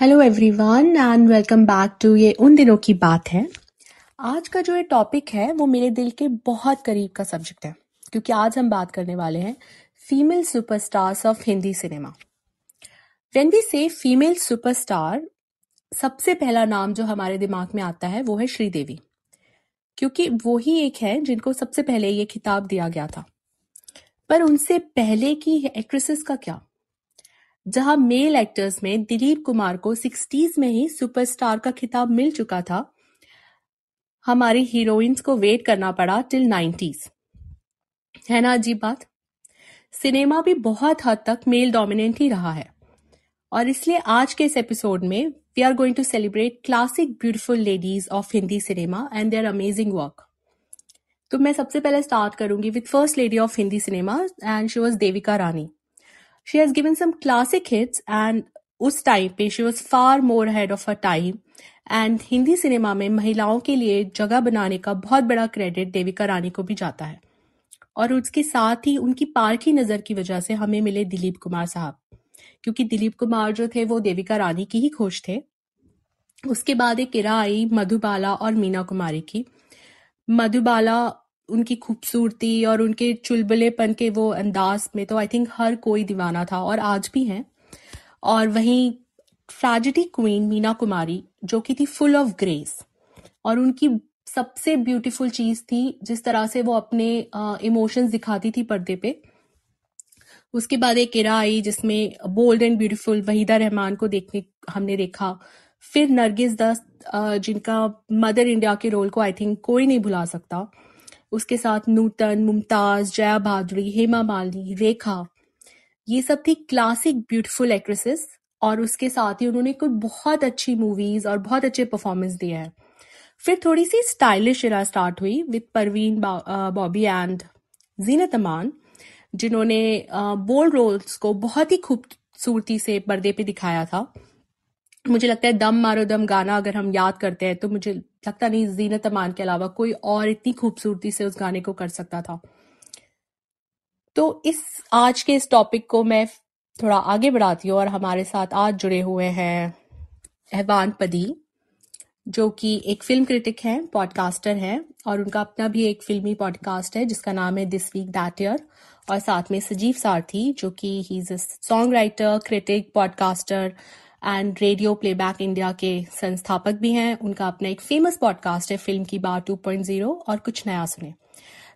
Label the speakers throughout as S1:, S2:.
S1: Hello everyone and welcome back to ये उन दिनों की बात है। आज का जो ये टॉपिक है, वो मेरे दिल के बहुत करीब का सब्जेक्ट है, क्योंकि आज हम बात करने वाले हैं female superstars of Hindi cinema when we say female superstar सबसे पहला नाम जो हमारे दिमाग में आता है, वो है श्रीदेवी। क्योंकि वो ही एक है जिनको सबसे पहले ये खिताब दिया गया था। पर उनसे पहले की एक्ट्रेसेस का क्या? जहाँ मेल एक्टर्स में दिलीप कुमार को सिक्सटीज में ही सुपरस्टार का खिताब मिल चुका था। हमारी हीरोइंस को वेट करना पड़ा टिल नाइन्टीज है ना अजीब बात? सिनेमा भी बहुत हद तक मेल डोमिनेंट ही रहा है। और इसलिए आज के इस एपिसोड में we are going to celebrate classic beautiful ladies of Hindi cinema and their amazing work तो मैं सबसे पहले स्टार्ट करूँगी with first lady of Hindi cinema and she was Devika Rani she has given some classic hits and उस time पे she was far more head of a time and Hindi cinema में महिलाओं के लिए जगह बनाने का बहुत बड़ा क्रेडिट देविका रानी को भी जाता है। और उसके साथ ही उनकी पारखी नज़र की वजह से हमें मिले दिलीप कुमार साहब। क्योंकि दिलीप कुमार जो थे वो देविका रानी की ही खोज थे। उसके बाद एक इरा आई मधुबाला और मीना कुमारी की। मधुबाला उनकी खूबसूरती और उनके चुलबुलेपन के वो अंदाज में तो आई थिंक हर कोई दीवाना था और आज भी हैं। और वहीं ट्रेजिडी क्वीन मीना कुमारी, जो कि थी फुल ऑफ़ ग्रेस और उनकी सबसे ब्यूटीफुल चीज़ थी जिस तरह से वो अपने इमोशंस दिखाती थी पर्दे पे। उसके बाद एक इरा आई जिसमें bold and beautiful Waheeda Rehman को देखने, हमने देखा। फिर नरगिस दस्त जिनका मदर इंडिया के रोल को आई थिंक कोई नहीं भुला सकता। उसके साथ नूतन, मुमताज़, जया भादुरी हेमा मालिनी, रेखा। ये सब थी क्लासिक ब्यूटीफुल एक्ट्रेसेस और उसके साथ ही उन्होंने कुछ बहुत अच्छी मूवीज़ और बहुत अच्छे परफॉर्मेंस दिए हैं। फिर थोड़ी सी स्टाइलिश इरा स्टार्ट हुई विद परवीन बॉबी एंड जीनत अमान जिन्होंने बोल्ड रोल्स को बहुत ही खूबसूरती से पर्दे पे दिखाया था। मुझे लगता है दम मारो दम गाना अगर हम याद करते हैं तो मुझे लगता नहीं जीनत अमान के अलावा कोई और इतनी खूबसूरती से उस गाने को कर सकता था। तो इस, आज के इस टॉपिक को मैं थोड़ा आगे बढ़ाती हूँ और हमारे साथ आज जुड़े हुए हैं एहवान पदी, जो कि एक फ़िल्म क्रिटिक हैं पॉडकास्टर हैं, और उनका अपना भी एक फिल्मी पॉडकास्ट है, जिसका नाम है दिस वीक दैट ईयर और साथ में सजीव सारथी, जो कि he is a song writer critic podcaster and radio playback India के संस्थापक भी हैं। उनका अपना एक फ़ेमस पॉडकास्ट है फ़िल्म की बात 2.0 और कुछ नया सुने।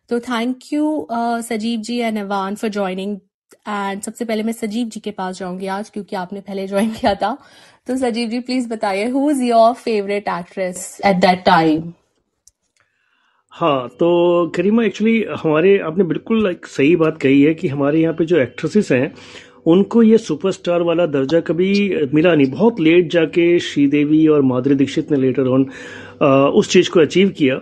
S1: तो thank you Sajeev ji and Avan for joining and सबसे पहले मैं सजीव जी के पास जाऊँगी आज, क्योंकि आपने पहले ज्वाइन किया था। तो सजीव जी प्लीज़ बताइए who is your favourite actress at that time
S2: हाँ तो करीमा एक्चुअली हमारे, आपने बिल्कुल लाइक सही बात कही है कि हमारे यहाँ पे जो एक्ट्रेसेस हैं उनको ये सुपरस्टार वाला दर्जा कभी मिला नहीं। बहुत लेट जाके श्रीदेवी और माधुरी दीक्षित ने लेटर ऑन उस चीज़ को अचीव किया।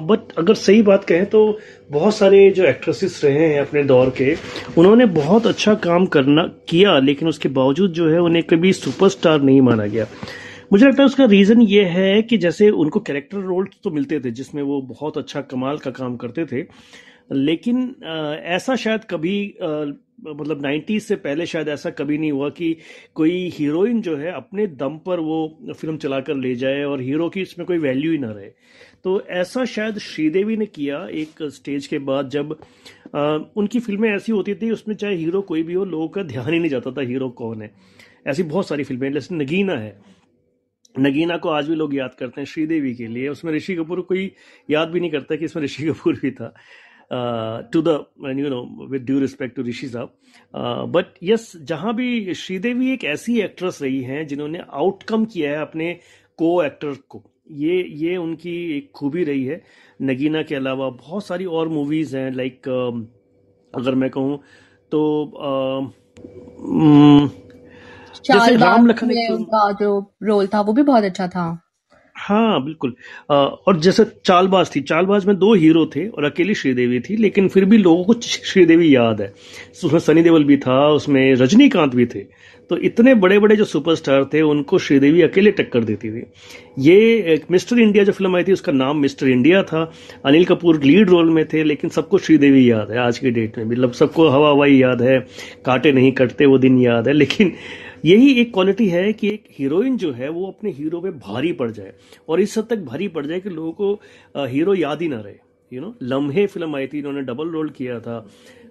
S2: बट अगर सही बात कहें तो बहुत सारे जो एक्ट्रेसेस रहे हैं अपने दौर के, उन्होंने बहुत अच्छा काम करना, किया, लेकिन उसके बावजूद जो है उन्हें कभी सुपरस्टार नहीं माना गया। मुझे लगता है उसका रीजन ये है कि जैसे उनको कैरेक्टर रोल तो मिलते थे, जिसमें वो बहुत अच्छा कमाल का काम करते थे, लेकिन ऐसा शायद कभी मतलब 90 से पहले शायद ऐसा कभी नहीं हुआ कि कोई हीरोइन जो है अपने दम पर वो फ़िल्म चलाकर ले जाए और हीरो की इसमें कोई वैल्यू ही ना रहे। तो ऐसा शायद श्रीदेवी ने किया एक स्टेज के बाद जब आ, उनकी फ़िल्में ऐसी होती थी उसमें चाहे हीरो कोई भी हो लोगों का ध्यान ही नहीं जाता था हीरो कौन है। ऐसी बहुत सारी फ़िल्में जैसे नगीना है। नगीना को आज भी लोग याद करते हैं श्रीदेवी के लिए। उसमें ऋषि कपूर कोई याद भी नहीं करता कि इसमें ऋषि कपूर भी था। To the you know with due respect to Rishi साहब बट यस जहाँ भी श्रीदेवी एक ऐसी एक्ट्रेस रही हैं जिन्होंने आउटकम किया है अपने को एक्टर को। ये ये उनकी एक खूबी रही है। नगीना के अलावा बहुत सारी और मूवीज़ हैं लाइक uh, अगर मैं कहूँ तो uh,
S1: जैसे राम लखन जो रोल था वो भी बहुत अच्छा था।
S2: हाँ बिल्कुल। आ, और जैसे चालबाज थी चालबाज में दो हीरो थे और अकेली श्रीदेवी थी लेकिन फिर भी लोगों को श्रीदेवी याद है। उसमें सनी देवल भी था उसमें रजनीकांत भी थे। तो इतने बड़े बड़े जो सुपरस्टार थे उनको श्रीदेवी अकेले टक्कर देती थी। ये एक मिस्टर इंडिया जो फ़िल्म आई थी उसका नाम मिस्टर इंडिया था। अनिल कपूर लीड रोल में थे लेकिन सबको श्रीदेवी याद है आज की डेट में मतलब सबको हवा हवाई याद है कांटे नहीं कटते वो दिन याद है लेकिन यही एक क्वालिटी है कि एक हीरोइन जो है, वो अपने हीरो पे भारी पड़ जाए और इस हद तक भारी पड़ जाए कि लोगों को हीरो याद ही ना रहे यू नो लम्हे फ़िल्म आई थी, इन्होंने डबल रोल किया था,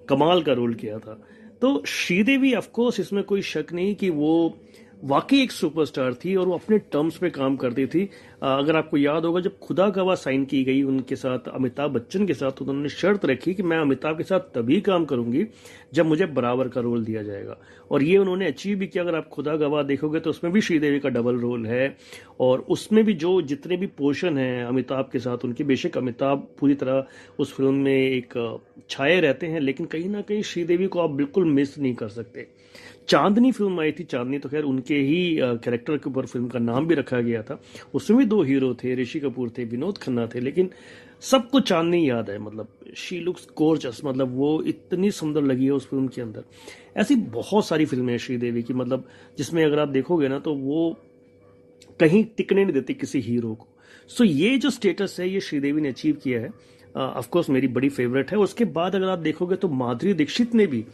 S2: कमाल का रोल किया था। तो श्रीदेवी ऑफकोर्स इसमें कोई शक नहीं कि वो वाकई एक सुपरस्टार थी और वो अपने टर्म्स पे काम करती थी। अगर आपको याद होगा, जब खुदा गवाह साइन की गई उनके साथ, अमिताभ बच्चन के साथ तो उन्होंने शर्त रखी कि मैं अमिताभ के साथ तभी काम करूँगी जब मुझे बराबर का रोल दिया जाएगा। और ये उन्होंने अचीव भी किया। अगर आप खुदा गवाह देखोगे तो उसमें भी श्रीदेवी का डबल रोल है और उसमें भी जो जितने भी पोर्शन हैं अमिताभ के साथ, उनके बेशक अमिताभ पूरी तरह उस फ़िल्म में एक छाए रहते हैं, लेकिन कहीं ना कहीं श्रीदेवी को आप बिल्कुल मिस नहीं कर सकते। चांदनी फ़िल्म आई थी, चांदनी तो खैर उनके ही कैरेक्टर के ऊपर फ़िल्म का नाम भी रखा गया था। उसमें भी दो हीरो थे, ऋषि कपूर थे, विनोद खन्ना थे, लेकिन सबको चांदनी याद है मतलब शी लुक्स गोर्जस मतलब वो इतनी सुंदर लगी है उस फ़िल्म के अंदर। ऐसी बहुत सारी फ़िल्में हैं श्रीदेवी की मतलब जिसमें अगर आप देखोगे ना तो वो कहीं टिकने नहीं देती किसी हीरो को। सो ये जो स्टेटस है, ये श्रीदेवी ने अचीव किया है। ऑफकोर्स मेरी बड़ी फेवरेट है। उसके बाद अगर आप देखोगे तो माधुरी दीक्षित ने भी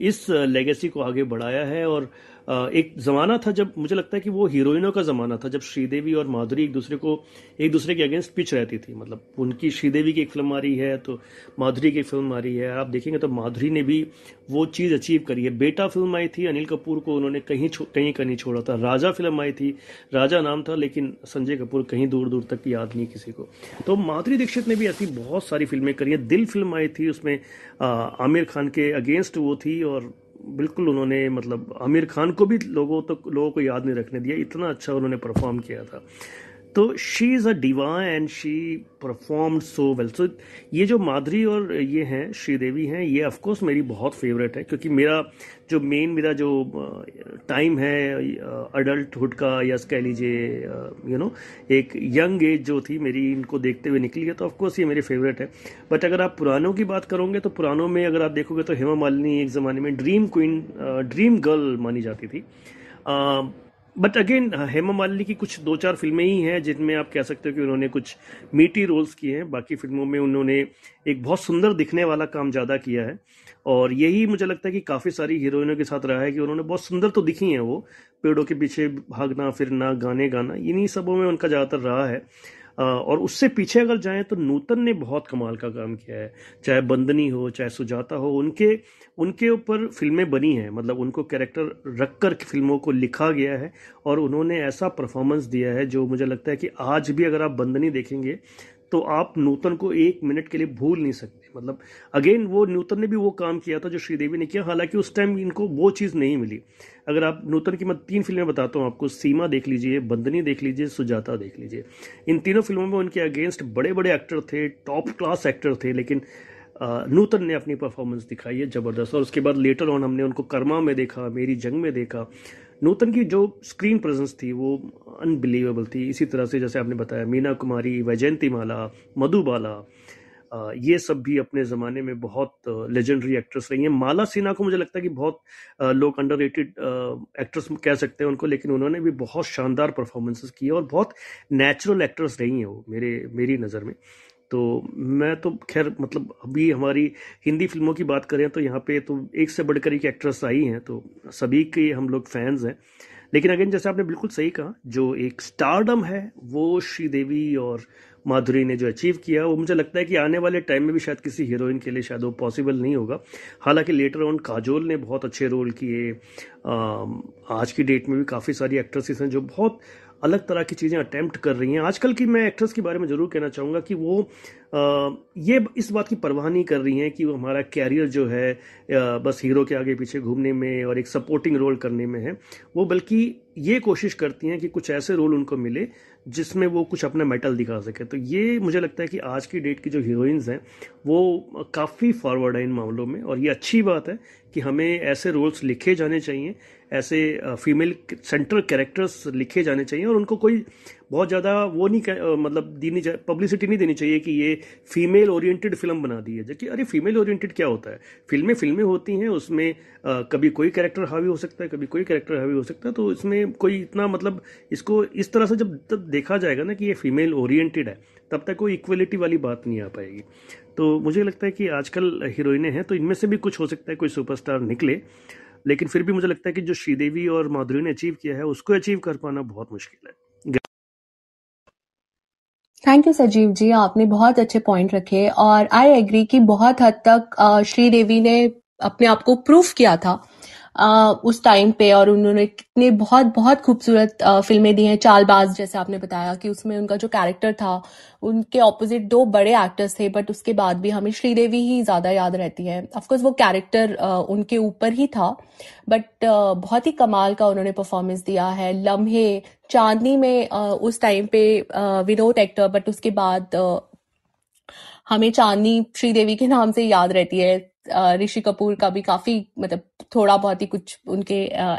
S2: इस लेगेसी को आगे बढ़ाया है और एक ज़माना था जब मुझे लगता है कि वो हीरोइनों का ज़माना था, जब श्रीदेवी और माधुरी एक दूसरे को, एक दूसरे के अगेंस्ट पिच रहती थी। मतलब उनकी श्रीदेवी की एक फ़िल्म आ रही है तो माधुरी की फ़िल्म आ रही है। आप देखेंगे तो माधुरी ने भी वो चीज़ अचीव करी है। बेटा फ़िल्म आई थी, अनिल कपूर को उन्होंने कहीं कहीं का नहीं छोड़ा था। राजा फ़िल्म आई थी, राजा नाम था, लेकिन संजय कपूर कहीं दूर दूर तक याद नहीं किसी को। तो माधुरी दीक्षित ने भी ऐसी बहुत सारी फ़िल्में करी हैं। दिल फ़िल्म आई थी, उसमें आमिर खान के अगेंस्ट वो थी और बिल्कुल उन्होंने मतलब आमिर खान को भी लोगों तक तो, लोगों को याद नहीं रखने दिया इतना अच्छा उन्होंने परफॉर्म किया था। तो she is a diva and she perform so well so ये जो माधुरी और ये हैं, श्रीदेवी हैं, ये ऑफकोर्स मेरी बहुत फेवरेट है, क्योंकि मेरा जो मेन मेरा जो टाइम है अडल्टहुड का, या कह लीजिए यू नो एक यंग एज जो थी मेरी, इनको देखते हुए निकली है तो ऑफकोर्स ये मेरी फेवरेट है। बट अगर आप पुरानों की बात करोगे तो पुरानों में अगर आप देखोगे तो हेमा मालिनी एक ज़माने में ड्रीम क्वीन ड्रीम गर्ल मानी जाती थी। बट अगेन हेमा मालिनी की कुछ दो चार फ़िल्में ही हैं जिनमें आप कह सकते हो कि उन्होंने कुछ मीठी रोल्स किए हैं। बाकी फ़िल्मों में उन्होंने एक बहुत सुंदर दिखने वाला काम ज़्यादा किया है। और यही मुझे लगता है कि काफ़ी सारी हीरोइनों के साथ रहा है कि उन्होंने बहुत सुंदर तो दिखी हैं वो। पेड़ों के पीछे भागना, फिरना, गाने गाना, इन्हीं सबों में उनका ज़्यादातर रहा है। और उससे पीछे अगर जाएँ तो नूतन ने बहुत कमाल का काम किया है। चाहे बंदनी हो, चाहे सुजाता हो, उनके उनके ऊपर फ़िल्में बनी हैं। मतलब उनको कैरेक्टर रख कर फ़िल्मों को लिखा गया है और उन्होंने ऐसा परफॉर्मेंस दिया है जो मुझे लगता है कि आज भी अगर आप बंदनी देखेंगे तो आप नूतन को एक मिनट के लिए भूल नहीं सकते। मतलब अगेन वो नूतन ने भी वो काम किया था जो श्रीदेवी ने किया, हालाँकि उस टाइम इनको वो चीज़ नहीं मिली। अगर आप नूतन की मैं तीन फ़िल्में बताता हूँ आपको, सीमा देख लीजिए, बंदनी देख लीजिए, सुजाता देख लीजिए। इन तीनों फ़िल्मों में उनके अगेंस्ट बड़े बड़े एक्टर थे टॉप क्लास एक्टर थे, लेकिन नूतन ने अपनी परफॉर्मेंस दिखाई है ज़बरदस्त। और उसके बाद लेटर ऑन हमने उनको कर्मा में देखा, मेरी जंग में देखा। नूतन की जो स्क्रीन प्रेजेंस थी वो अनबिलीवेबल थी। इसी तरह से जैसे आपने बताया मीना कुमारी वैजयंती माला मधुबाला ये सब भी अपने ज़माने में बहुत लेजेंडरी एक्ट्रेस रही हैं। माला सिन्हा को मुझे लगता है कि बहुत लोग अंडर एक्ट्रेस कह सकते हैं उनको, लेकिन उन्होंने भी बहुत शानदार परफॉर्मेंसेस किए और बहुत नेचुरल एक्ट्रेस रही हैं वो, मेरे, मेरी नज़र में। तो मैं तो खैर मतलब अभी हमारी हिंदी फ़िल्मों की बात करें तो यहाँ पे तो एक से बढ़कर एक एक्ट्रेस आई हैं तो सभी के हम लोग फैंस हैं। लेकिन अगेन जैसे आपने बिल्कुल सही कहा, जो एक स्टारडम है, वो श्रीदेवी और माधुरी ने जो अचीव किया, वो मुझे लगता है कि आने वाले टाइम में भी शायद किसी हीरोइन के लिए शायद वो पॉसिबल नहीं होगा। हालाँकि लेटर ऑन काजोल ने बहुत अच्छे रोल किए। आज की डेट में भी काफ़ी सारी एक्ट्रेसेस हैं जो बहुत अलग तरह की चीज़ें अटैम्प्ट कर रही हैं। आजकल की मैं एक्ट्रेस के बारे में ज़रूर कहना चाहूँगा कि वो ये इस बात की परवाह नहीं कर रही हैं कि वो हमारा कैरियर जो है बस हीरो के आगे पीछे घूमने में और एक सपोर्टिंग रोल करने में है। वो बल्कि ये कोशिश करती हैं कि कुछ ऐसे रोल उनको मिले जिसमें वो कुछ अपना मेटल दिखा सके। तो ये मुझे लगता है कि आज की डेट की जो हीरोइंस हैं, वो काफ़ी फॉरवर्ड है इन मामलों में और ये अच्छी बात है कि हमें ऐसे रोल्स लिखे जाने चाहिए, ऐसे फीमेल सेंट्रल कैरेक्टर्स लिखे जाने चाहिए और उनको कोई बहुत ज़्यादा वो नहीं कह, मतलब देनी चाहिए पब्लिसिटी नहीं देनी चाहिए कि ये फीमेल ओरिएंटेड फ़िल्म बना दी है। जबकि अरे फीमेल ओरिएंटेड क्या होता है? फ़िल्में फ़िल्में होती हैं उसमें आ, कभी कोई कैरेक्टर हावी हो सकता है कभी कोई कैरेक्टर हावी हो सकता है तो इसमें कोई इतना मतलब इसको इस तरह से जब तक देखा जाएगा ना कि ये फीमेल ओरिएंटेड है तब तक कोई इक्वलिटी वाली बात नहीं आ पाएगी। तो मुझे लगता है कि आजकल हीरोइनें हैं तो इनमें से भी कुछ हो सकता है कोई सुपरस्टार निकले लेकिन फिर भी मुझे लगता है कि जो श्रीदेवी और माधुरी ने अचीव किया है उसको अचीव कर पाना बहुत मुश्किल है।
S1: थैंक यू सजीव जी आपने बहुत अच्छे पॉइंट रखे और आई एग्री कि बहुत हद तक श्रीदेवी ने अपने आप को प्रूफ किया था। उस टाइम पे और उन्होंने कितने बहुत बहुत खूबसूरत फ़िल्में दी हैं। चालबाज जैसे आपने बताया कि उसमें उनका जो कैरेक्टर था, उनके ऑपोजिट दो बड़े एक्टर्स थे बट उसके बाद भी हमें श्रीदेवी ही ज़्यादा याद रहती है। ऑफकोर्स वो कैरेक्टर उनके ऊपर ही था बट बहुत ही कमाल का उन्होंने परफॉर्मेंस दिया है। लम्हे, चांदनी में उस टाइम पे विनोद एक्टर बट उसके बाद हमें चांदनी श्रीदेवी के नाम से याद रहती है। ऋषि कपूर का भी काफ़ी मतलब थोड़ा बहुत ही कुछ उनके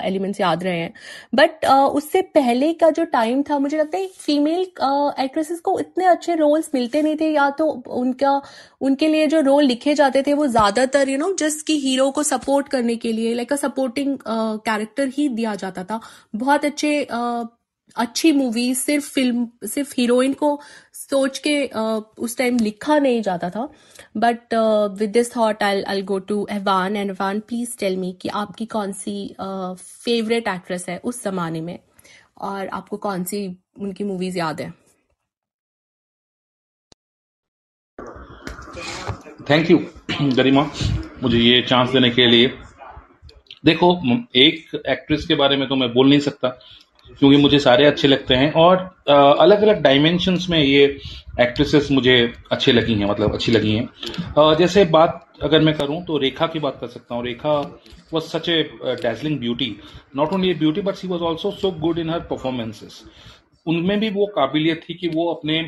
S1: एलिमेंट्स याद रहे हैं। बट उससे पहले का जो टाइम था, मुझे लगता है फीमेल एक्ट्रेसेस को इतने अच्छे रोल्स मिलते नहीं थे, या तो उनका, उनके लिए जो रोल लिखे जाते थे, वो ज़्यादातर यू नो जस्ट की हीरो को सपोर्ट करने के लिए लाइक अ सपोर्टिंग कैरेक्टर ही दिया जाता था। बहुत अच्छे अच्छी मूवी सिर्फ़ फ़िल्म सिर्फ़ हीरोइन को सोच के uh, उस टाइम लिखा नहीं जाता था। But with this thought I I go to Avan and Avan please tell me कि आपकी कौन सी फेवरेट uh, एक्ट्रेस है उस जमाने में? और आपको कौन सी उनकी मूवीज़ याद है?
S3: Thank you Garima. मुझे ये चांस देने के लिए। देखो एक एक्ट्रेस के बारे में तो मैं बोल नहीं सकता। क्योंकि मुझे सारे अच्छे लगते हैं और अलग अलग डायमेंशंस में ये एक्ट्रेसेस मुझे अच्छे लगी हैं मतलब अच्छी लगी हैं। जैसे बात अगर मैं करूँ तो रेखा की बात कर सकता हूँ। Rekha was such a dazzling beauty not only beauty but she was also so good in her performances उनमें भी वो काबिलियत थी कि वो अपने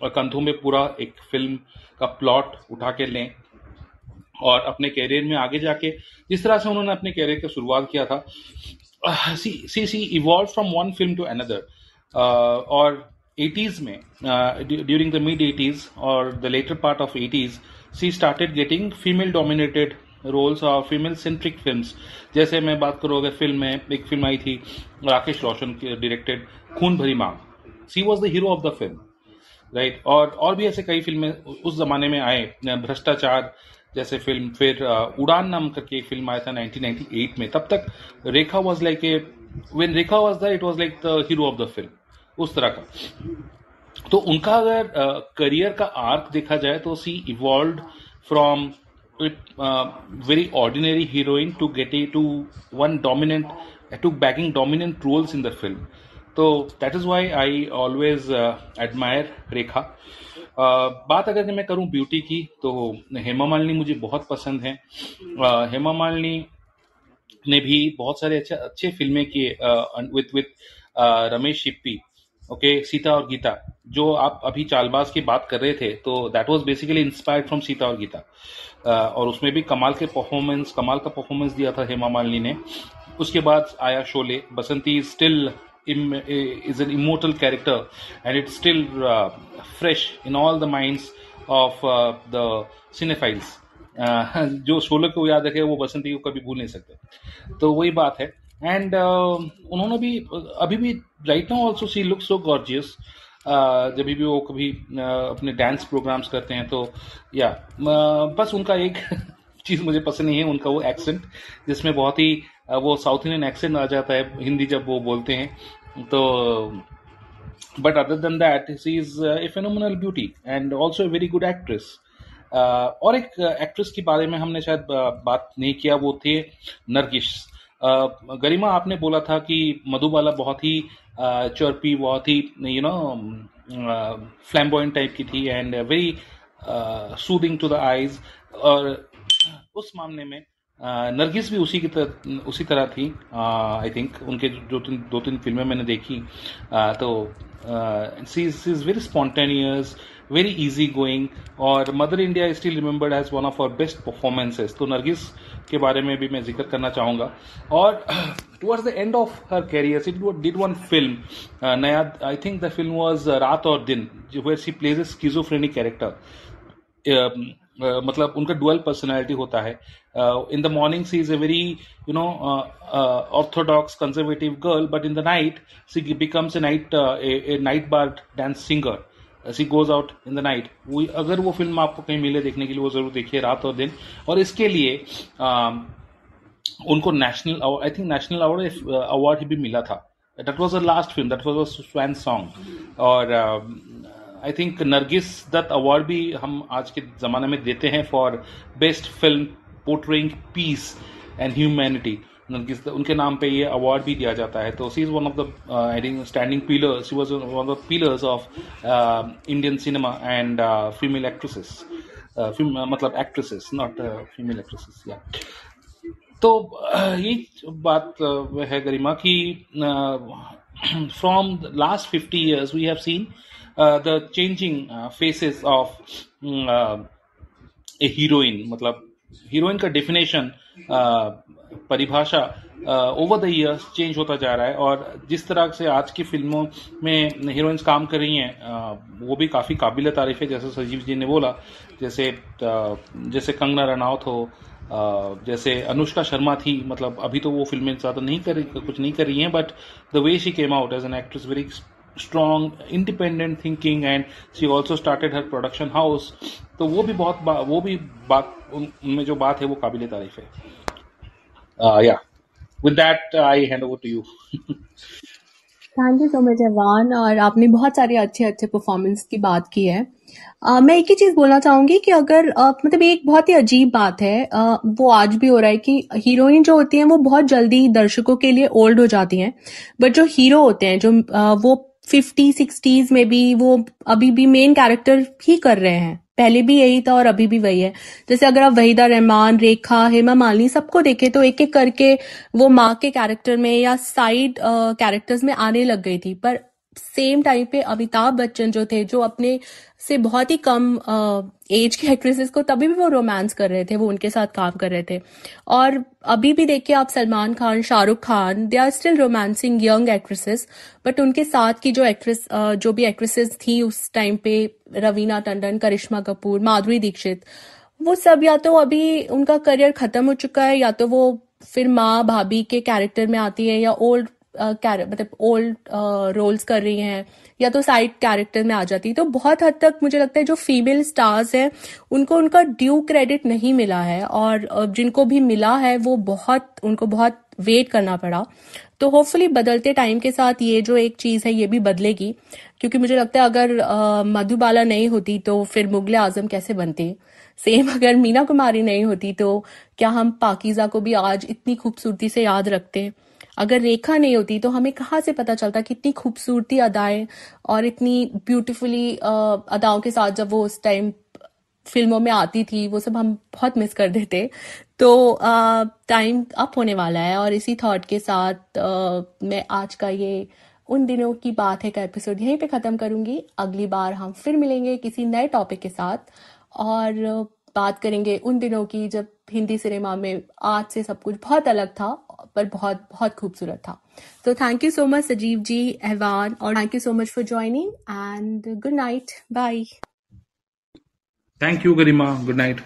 S3: कंधों में पूरा एक फ़िल्म का प्लॉट उठा के लें और अपने कैरियर में आगे जाके, जिस तरह से उन्होंने अपने कैरियर की शुरुआत किया था she she evolve from one film to another और एटीज में ड्यूरिंग द मिड एटीज और the later part of eighties she started getting female dominated roles और फीमेल सेंट्रिक फ़िल्म जैसे मैं बात करूँ, अगर फ़िल्म में एक फ़िल्म आई थी, Rakesh Roshan directed Khoon Bhari Maang she was the hero of the film right और और भी ऐसे कई फ़िल्में उस जमाने में आए, भ्रष्टाचार जैसे फ़िल्म, फिर उड़ान नाम करके एक फ़िल्म आया था 1998 में। तब तक Rekha was like a when Rekha was the it was like the hero of the film उस तरह का। तो उनका अगर करियर का आर्क देखा जाए तो she evolve from very ordinary heroine to get a to one dominant to backing dominant roles in the film तो that is why I always admire Rekha. बात अगर मैं करूँ ब्यूटी की तो हेमा मालिनी मुझे बहुत पसंद है। हेमा मालिनी ने भी बहुत सारे अच्छे अच्छे फ़िल्में किए with with Ramesh Sippy okay Seeta और गीता, जो आप अभी चालबाज की बात कर रहे थे तो that was basically inspired from Seeta और गीता। और उसमें भी कमाल के परफॉर्मेंस कमाल का परफॉर्मेंस दिया था हेमा मालिनी ने। उसके बाद आया Sholay, Basanti still is an immortal character and it's still uh, fresh in all the minds of uh, the cinephiles. Uh, जो शोले को याद रखे वो बसंती को कभी भूल नहीं सकते। तो वही बात है। एंड uh, उन्होंने भी अभी भी right now also she look so gorgeous जब भी वो कभी uh, अपने डांस प्रोग्राम्स करते हैं तो या uh, बस उनका एक चीज़ मुझे पसंद नहीं है, उनका वो एक्सेंट जिसमें बहुत ही वो साउथ इंडियन एक्सेंट आ जाता है, हिंदी जब वो बोलते हैं तो but other than that she is a phenomenal beauty and also a very good actress और एक एक्ट्रेस के बारे में हमने शायद बात नहीं किया, वो थे नरगिश गरिमा, आपने बोला था कि मधुबाला बहुत ही चर्पी, बहुत ही यू नो फ्लैम्बॉइंट टाइप की थी and very soothing to the eyes और उस मामले में नरगिस भी उसी की तरह उसी तरह थी आई थिंक उनके जो तीन दो तीन फ़िल्में मैंने देखी आ, तो she is very spontaneous very easy going और mother India still remembered as one of our best performances तो नरगिस के बारे में भी मैं ज़िक्र करना चाहूँगा। और towards the end of her career it did one film नया I think the film was Raat aur Din where she plays a schizophrenic character मतलब उनका डुअल पर्सनैलिटी होता है। In the morning she is a very you know orthodox conservative girl but in the night she becomes a night a night bar dance singer she goes out in the night अगर वो film आपको कहीं मिले देखने के लिए, वो ज़रूर देखिए रात और दिन। और इसके लिए उनको national I think national award award भी मिला था। That was the last film that was swan song और I think Nargis Dutt award भी हम आज के ज़माने में देते हैं for best film portraying peace and humanity Nargis उनके नाम पे ये अवार्ड भी दिया जाता है। तो she is one of the I think standing pillars she was one of the pillars of Indian cinema and female actresses मतलब एक्ट्रेसेस नॉट फीमेल एक्ट्रेसेस या तो ये बात है गरिमा कि from last fifty years we have seen the changing faces of a heroine मतलब heroine का definition परिभाषा ओवर द ईयर्स चेंज होता जा रहा है और जिस तरह से आज की फ़िल्मों में हीरोइंस काम कर रही हैं वो भी काफ़ी काबिल तारीफ़ है, जैसे सजीव जी ने बोला, जैसे जैसे कंगना रनौत हो जैसे अनुष्का शर्मा थी मतलब अभी तो वो फ़िल्में ज़्यादा नहीं कर कुछ नहीं कर रही हैं but the way she came out as an actress very strong independent thinking and she also started her production house तो वो भी बहुत वो भी बात उनमें जो बात है वो काबिल तारीफ़ है। Yeah with that I hand over to you
S1: thank you so much Avan और आपने बहुत सारे अच्छे अच्छे परफॉर्मेंस की बात की है। Uh, मैं एक ही चीज़ बोलना चाहूँगी कि अगर uh, मतलब एक बहुत ही अजीब बात है। Uh, वो आज भी हो रहा है कि हीरोइन जो होती हैं वो बहुत जल्दी दर्शकों के लिए ओल्ड हो जाती हैं। बट जो हीरो होते हैं जो वो फिफ्टी सिक्सटीज में भी वो अभी भी मेन कैरेक्टर ही कर रहे हैं। पहले भी यही था और अभी भी वही है। जैसे अगर आप वहीदा रहमान, रेखा, हेमा मालिनी सबको देखे तो एक एक करके वो माँ के कैरेक्टर में या साइड कैरेक्टर्स में आने लग गई थी। पर सेम टाइम पे अमिताभ बच्चन जो थे, जो अपने से बहुत ही कम एज के एक्ट्रेसेस को तभी भी वो रोमांस कर रहे थे, वो उनके साथ काम कर रहे थे। और अभी भी देखिए आप Salman Khan, Shahrukh Khan they are still romancing young actresses but उनके साथ की जो एक्ट्रेस जो भी एक्ट्रेसेस थी उस टाइम पे, रवीना टंडन, करिश्मा कपूर, माधुरी दीक्षित, वो सब या तो अभी उनका करियर खत्म हो चुका है, या तो वो फिर माँ भाभी के कैरेक्टर में आती है, या ओल्ड मतलब ओल्ड रोल्स कर रही हैं, या तो साइड कैरेक्टर में आ जाती है तो बहुत हद तक मुझे लगता है जो फीमेल स्टार्स हैं, उनको उनका ड्यू क्रेडिट नहीं मिला है, और जिनको भी मिला है, वो बहुत, उनको बहुत वेट करना पड़ा। तो होपफुली बदलते टाइम के साथ ये जो एक चीज़ है, ये भी बदलेगी, क्योंकि मुझे लगता है अगर मधुबाला नहीं होती तो फिर मुगल आज़म कैसे बनते? सेम अगर मीना कुमारी नहीं होती तो क्या हम पाकिजा को भी आज इतनी खूबसूरती से याद रखते? अगर रेखा नहीं होती तो हमें कहाँ से पता चलता कि इतनी खूबसूरती अदाएँ और इतनी ब्यूटीफुली अदाओं के साथ जब वो उस टाइम फ़िल्मों में आती थी वो सब हम बहुत मिस कर देते। तो टाइम अप होने वाला है और इसी थॉट के साथ आ, मैं आज का ये उन दिनों की बात है का एपिसोड यहीं पे खत्म करूँगी। अगली बार हम फिर मिलेंगे किसी नए टॉपिक के साथ और बात करेंगे उन दिनों की जब हिंदी सिनेमा में आज से सब कुछ बहुत अलग था पर बहुत बहुत खूबसूरत था। तो थैंक यू सो मच सजीव जी अहवान और thank you so much for joining and good night bye
S3: thank you Garima good night